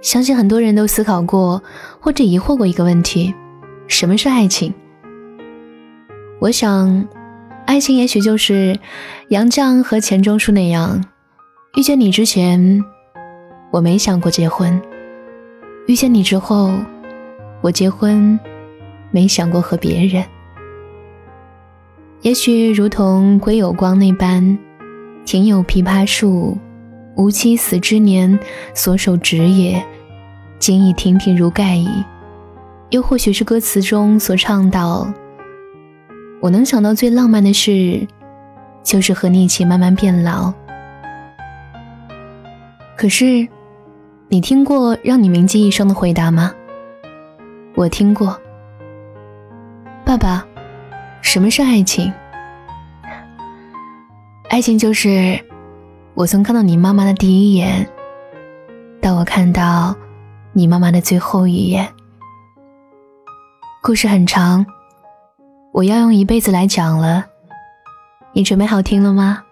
相信很多人都思考过或者疑惑过一个问题：什么是爱情？我想，爱情也许就是杨绛和钱钟书那样，遇见你之前，我没想过结婚；遇见你之后，我结婚，没想过和别人。也许如同归有光那般，庭有枇杷树，吾妻死之年所手植也，今已亭亭如盖矣。又或许是歌词中所唱到：“我能想到最浪漫的事，就是和你一起慢慢变老。”可是，你听过让你铭记一生的回答吗？我听过，爸爸。什么是爱情？爱情就是我从看到你妈妈的第一眼，到我看到你妈妈的最后一眼。故事很长，我要用一辈子来讲了。你准备好听了吗？